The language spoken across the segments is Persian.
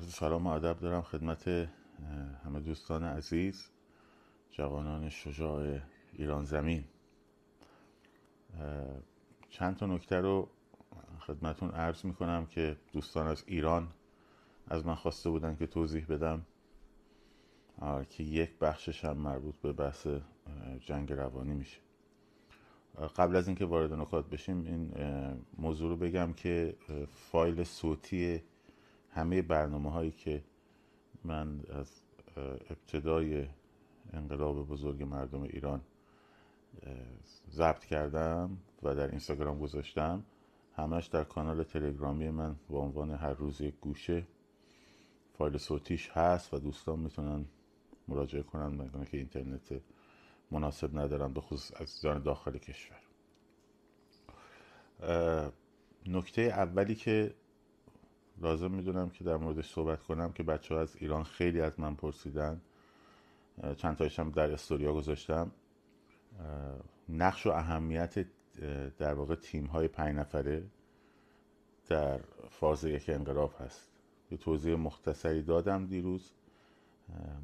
عرض سلام و ادب دارم خدمت همه دوستان عزیز جوانان شجاع ایران زمین. چند تا نکته رو خدمتون عرض می‌کنم که دوستان از ایران از من خواسته بودن که توضیح بدم. که یک بخشش هم مربوط به بحث جنگ روانی میشه. قبل از اینکه وارد نکات بشیم این موضوع رو بگم که فایل صوتی همه برنامه هایی که من از ابتدای انقلاب بزرگ مردم ایران ضبط کردم و در اینستاگرام گذاشتم همش در کانال تلگرامی من با عنوان هر روز یک گوشه فایل صوتیش هست و دوستان می‌تونن مراجعه کنن میگن که اینترنت مناسب ندارن به خصوص از جان داخل کشور. نکته اولی که لازم می‌دونم که در موردش صحبت کنم که بچه ها از ایران خیلی از من پرسیدن. چند تایشم در استوریا گذاشتم. نقش و اهمیت در واقع تیم های پنج نفره در فاز یک انقلاب هست. یه توضیح مختصری دادم دیروز.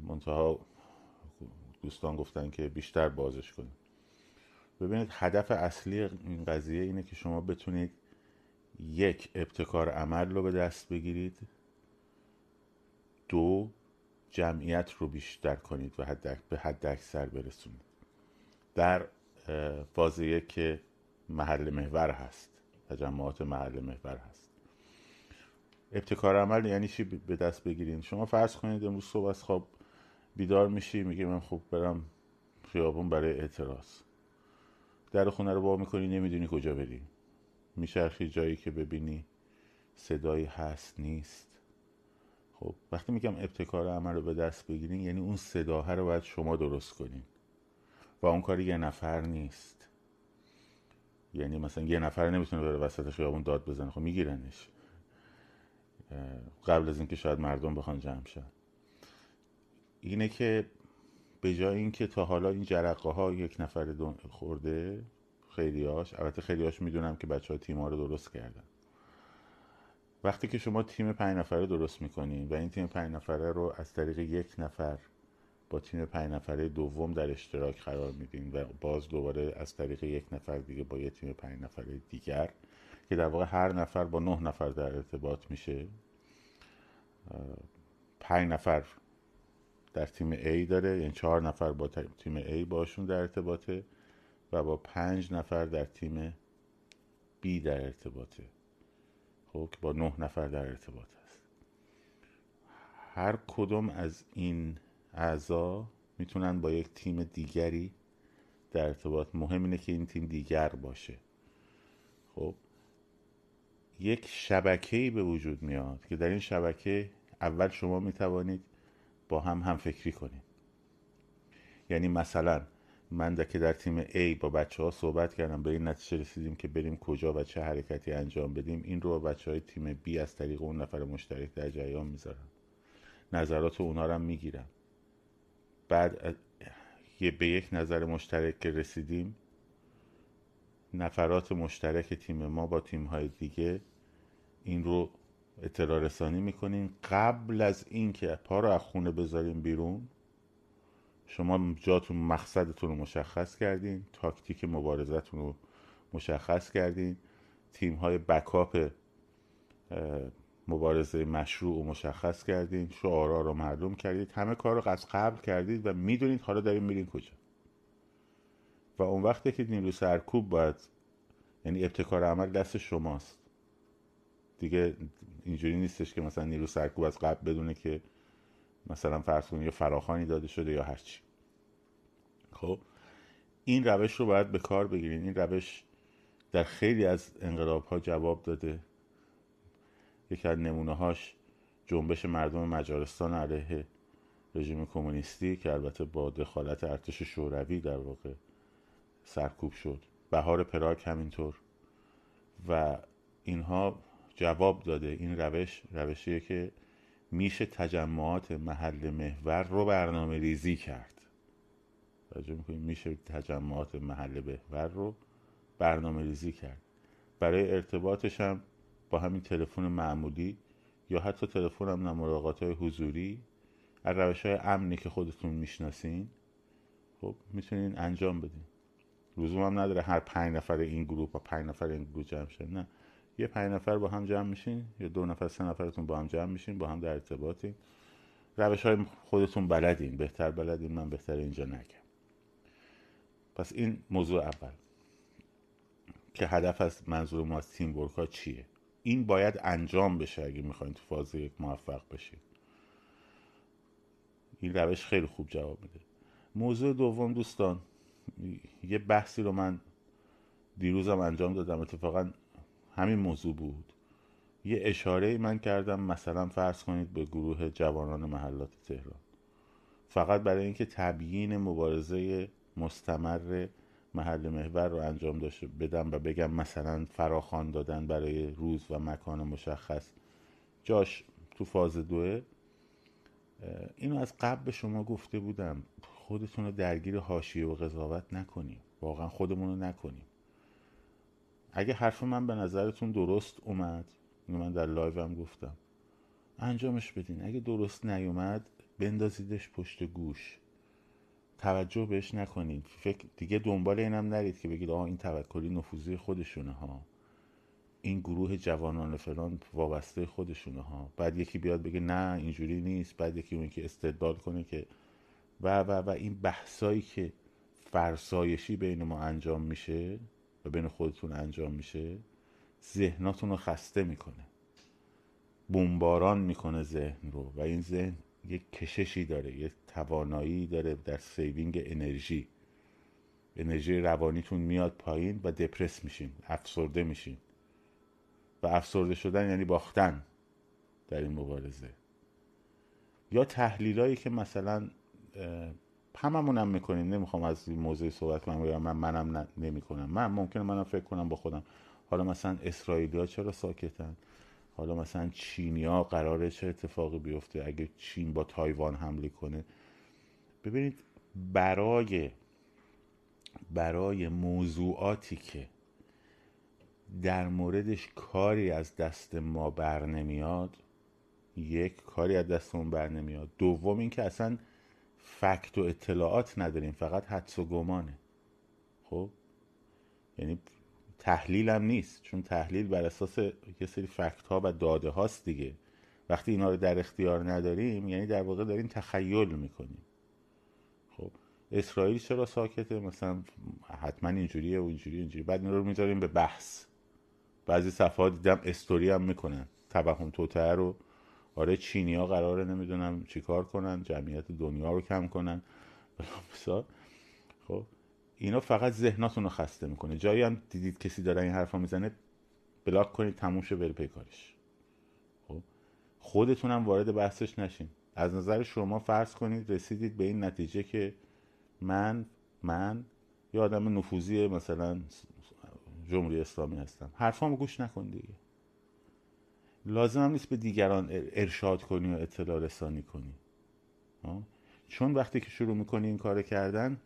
منتها دوستان گفتن که بیشتر بازش کنیم. ببینید هدف اصلی این قضیه اینه که شما بتونید یک ابتکار عمل رو به دست بگیرید. دو جمعیت رو بیشتر کنید و حد به حد اکثر برسونید. در فاز یک که محل محور هست تجمعات محل محور هست. ابتکار عمل یعنی چی به دست بگیرید؟ شما فرض کنید امروز صبح از خواب بیدار میشی میگه من خوب برم خیابون برای اعتراض. در خونه رو با می‌کنی نمی‌دونی کجا بری. میچرخی جایی که ببینی صدایی هست نیست. خب وقتی میگم ابتکار عمل رو به دست بگیرین یعنی اون صداه رو باید شما درست کنین. و اون کاری یه نفر نیست. یعنی مثلا یه نفر نمی‌تونه بره وسط خیابون داد بزنه. خب میگیرنش. قبل از اینکه شاید مردم بخوان جمع شن. اینه که به جای اینکه تا حالا این جرقه ها یک نفر خورده خیلیاش البته خیلیاش می‌دونم که بچه ها تیم ها رو درست کردن. وقتی که شما تیم پنج نفره درست می‌کنین و این تیم پنج نفره رو از طریق یک نفر با تیم پنج نفره دوم در اشتراک قرار میدین و باز دوباره از طریق یک نفر دیگه با یه تیم پنج نفره دیگر که در واقع هر نفر با نه نفر در ارتباط میشه. پنج نفر در تیم A داره یعنی چهار نفر با تیم A باشون در ارتباطه. و با پنج نفر در تیم B در ارتباطه خب که با نه نفر در ارتباط هست. هر کدوم از این اعضا می‌تونن با یک تیم دیگری در ارتباط. مهم اینه که این تیم دیگر باشه. خب یک شبکه‌ای به وجود میاد که در این شبکه اول شما می‌توانید با هم هم فکری کنید. یعنی مثلا من ده که در تیم A با بچه ها صحبت کردم به این نتیجه رسیدیم که بریم کجا و چه حرکتی انجام بدیم. این رو بچه های تیم B از طریق اون نفر مشترک در جریان می‌ذارم. نظرات اونا رو می‌گیرم. بعد یه به یک نظر مشترک که رسیدیم نفرات مشترک تیم ما با تیم های دیگه این رو اطلاع رسانی می‌کنین قبل از اینکه پا رو از خونه بذاریم بیرون شما جاتون مقصدتون رو مشخص کردین تاکتیک مبارزتون رو مشخص کردین تیم های بکاپ مبارزه مشروع رو مشخص کردین شعارا رو معلوم کردید همه کار رو از قبل کردید و می‌دونید حالا داریم میرین کجا. و اون وقتی که نیرو سرکوب باید یعنی ابتکار عمل دست شماست. دیگه اینجوری نیستش که مثلا نیرو سرکوب از قبل بدونه که مثلا فرض کنید یا فراخانی داده شده یا هرچی. خب؟ این روش رو باید به کار بگیرین. این روش در خیلی از انقلاب ها جواب داده. یکی از نمونه هاش جنبش مردم مجارستان علیه رژیم کمونیستی که البته با دخالت ارتش شوروی در واقع سرکوب شد. بهار پراگ همینطور. و اینها جواب داده. این روش روشیه که میشه تجمعات محل محور رو برنامه ریزی کرد. توجه می‌کنیم میشه تجمعات محل محور رو برنامه ریزی کرد. برای ارتباطش هم با همین تلفن معمولی یا حتی تلفن هم ملاقات های حضوری از روش های امنی که خودتون می‌شناسین خب می‌تونین انجام بدین. لزوم هم نداره هر پنج نفر این گروه با پنج نفر این گروه جمع شد نه. یه پنج نفر با هم جمع میشین یا دو نفر سه نفرتون با هم جمع میشین با هم در ارتباطین. روش های خودتون بلدین بهتر بلدین من بهتر اینجا نگم. پس این موضوع اول. که هدف از منظور ما از تیم ورک ها چیه؟ این باید انجام بشه اگه می‌خواین تو فاز یک موفق بشید این روش خیلی خوب جواب میده. موضوع دوم دوستان یه بحثی رو من دیروزم انجام دادم. اتفاقا همین موضوع بود. یه اشاره من کردم مثلا فرض کنید به گروه جوانان محلات تهران. فقط برای اینکه تبیین مبارزه مستمر محل محور رو انجام داشته بدم و بگم مثلا فراخوان دادن برای روز و مکان مشخص. جاش تو فاز دوه. اینو از قبل به شما گفته بودم. خودتون رو درگیر حاشیه و قضاوت نکنیم. واقعا خودمون رو نکنیم. اگه حرف من به نظرتون درست اومد اینو من در live هم گفتم. انجامش بدین. اگه درست نیومد بندازیدش پشت گوش. توجه بهش نکنید. فکر دیگه دنبال اینم نرید که بگید آها این توکلی نفوذی خودشونه ها. این گروه جوانان فلان وابسته خودشونه ها. بعد یکی بیاد بگه نه اینجوری نیست. بعد یکی اون که استدلال کنه که و و و این بحثایی که فرسایشی بین ما انجام میشه و بین خودتون انجام میشه ذهناتون رو خسته می‌کنه. بمباران می‌کنه ذهن رو و این ذهن یک کششی داره یک توانایی داره در saving انرژی انرژی روانیتون میاد پایین و دپرس میشین افسرده میشین. و افسرده شدن یعنی باختن در این مبارزه. یا تحلیلایی که مثلا هممون هم می‌کنیم نمی‌خوام از این موضوع صحبت کنم یا من منم نمی‌کنم. من ممکنه منم فکر کنم با خودم. حالا مثلا اسرائیلی ها چرا ساکتن؟ حالا مثلا چینیا قراره چه اتفاقی بیفته؟ اگه چین با تایوان حمله کنه؟ ببینید برای برای موضوعاتی که در موردش کاری از دست ما بر نمیاد یک کاری از دستمون بر نمیاد. دوم اینکه اصلا فکت و اطلاعات نداریم فقط حدس و گمانه. خب؟ یعنی تحلیل هم نیست چون تحلیل بر اساس یه سری فکت ها و داده هاست دیگه. وقتی اینا رو در اختیار نداریم یعنی در واقع داریم تخیل می‌کنیم. خب اسرائیل چرا ساکته؟ مثلا حتما اینجوریه و اینجوری اینجوری بعد این رو می‌ذاریم به بحث. بعضی صفحات دیدم استوری هم می‌کنن. توهم توتر رو. آره چینیا قراره نمی‌دونم چیکار کنن. جمعیت دنیا رو کم کنن. خب اینا فقط ذهناتون رو خسته می‌کنه. جایی هم دیدید کسی داره این حرفا می‌زنه بلاک کنید تموم بره پیکارش خب؟ خودتون هم وارد بحثش نشین. از نظر شما فرض کنید رسیدید به این نتیجه که من من یه آدم نفوذی مثلا جمهوری اسلامی هستم. حرفامو گوش نکن دیگه. لازم هم نیست به دیگران ارشاد کنی و اطلاع رسانی کنی. چون وقتی که شروع می‌کنی این کار کردن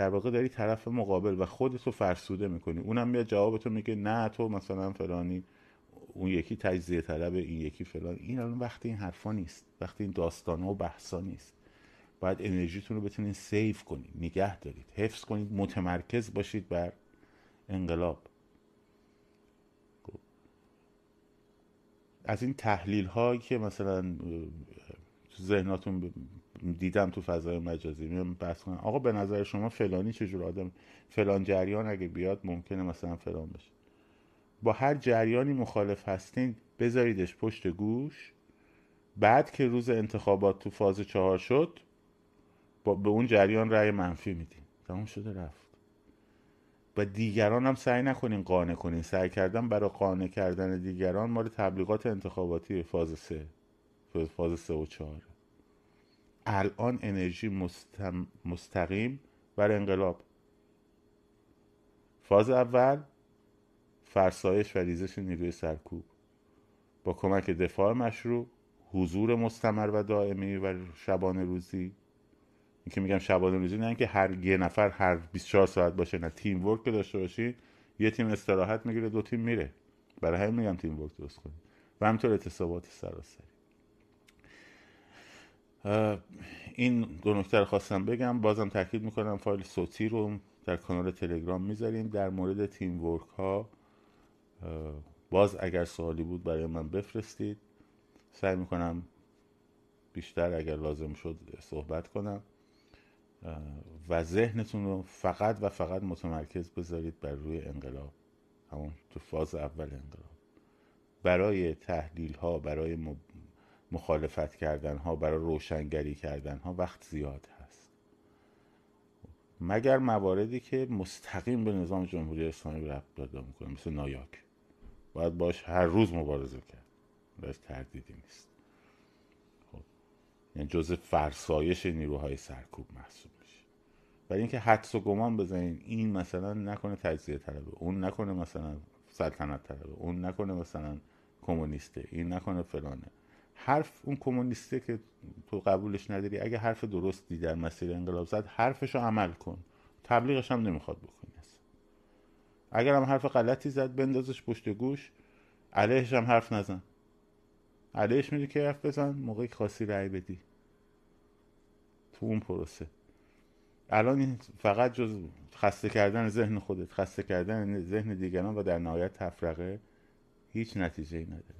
در واقع داری طرف مقابل و خودتو فرسوده می‌کنی. اونم میاد جوابتو میگه نه تو مثلا فلانی اون یکی تجزیه طلب این یکی فلان. این الان وقتی این حرفا نیست وقتی این داستانه و بحثا نیست. باید انرژیتون رو بتونید سیف کنید نگه دارید. حفظ کنید متمرکز باشید بر انقلاب. خب. از این تحلیل هایی که مثلا تو ذهناتون دیدم تو فضای مجازی. میام بحث کنم. آقا به نظر شما فلانی چجور آدم؟ فلان جریان اگه بیاد ممکنه مثلا فلان بشه. با هر جریانی مخالف هستین بذاریدش پشت گوش. بعد که روز انتخابات تو فاز چهار شد با به اون جریان رأی منفی میدین. تمام شده رفت. و دیگران هم سعی نکنین قانع کنین. سعی کردن برای قانع کردن دیگران مال تبلیغات انتخاباتی فاز سه فاز سه و چهار. الان انرژی مستقیم بر انقلاب. فاز اول فرسایش و ریزش نیروی سرکوب. با کمک دفاع مشروع حضور مستمر و دائمی و شبانه روزی. این که میگم شبانه روزی نه اینکه هر یه نفر هر 24 ساعت باشه نه تیم ورک داشته باشی یه تیم استراحت می‌گیره دو تیم میره. برای همین میگم تیم ورک درست کنید. و همینطور اعتصابات سراسری این دو نکته رو خواستم بگم. بازم تاکید می‌کنم فایل صوتی رو در کانال تلگرام می‌ذاریم. در مورد تیم ورک ها باز اگر سوالی بود برای من بفرستید. سعی می‌کنم بیشتر اگر لازم شد صحبت کنم. و ذهنتون رو فقط و فقط متمرکز بذارید بر روی انقلاب. همون تو فاز اول انقلاب. برای تحلیل ها برای مخالفت کردن ها برای روشنگری کردن ها وقت زیاد هست. مگر مواردی که مستقیم به نظام جمهوری اسلامی ربط پیدا می‌کنه مثل نایاک؟ باید باش هر روز مبارزه کرد. باید تردیدی نیست. خب. یعنی جز فرسایش نیروهای سرکوب محسوب میشه. برای اینکه حدس و گمان بزنین این مثلا نکنه تجزیه طلبه اون نکنه مثلا سلطنت طلبه اون نکنه مثلا کمونیسته این نکنه فلانه. حرف اون کمونیسته که تو قبولش نداری اگه حرف درستی در مسیر انقلاب زد حرفشو عمل کن. تبلیغش هم نمی‌خواد بکنی اگر هم حرف غلطی زد بندازش پشت گوش علیهش هم حرف نزن. علیهش میری که حرف بزن موقعی خواستی رأی بدی. تو اون پروسه. الان فقط جز خسته کردن ذهن خودت خسته کردن ذهن دیگران و در نهایت تفرقه هیچ نتیجه ای نداره.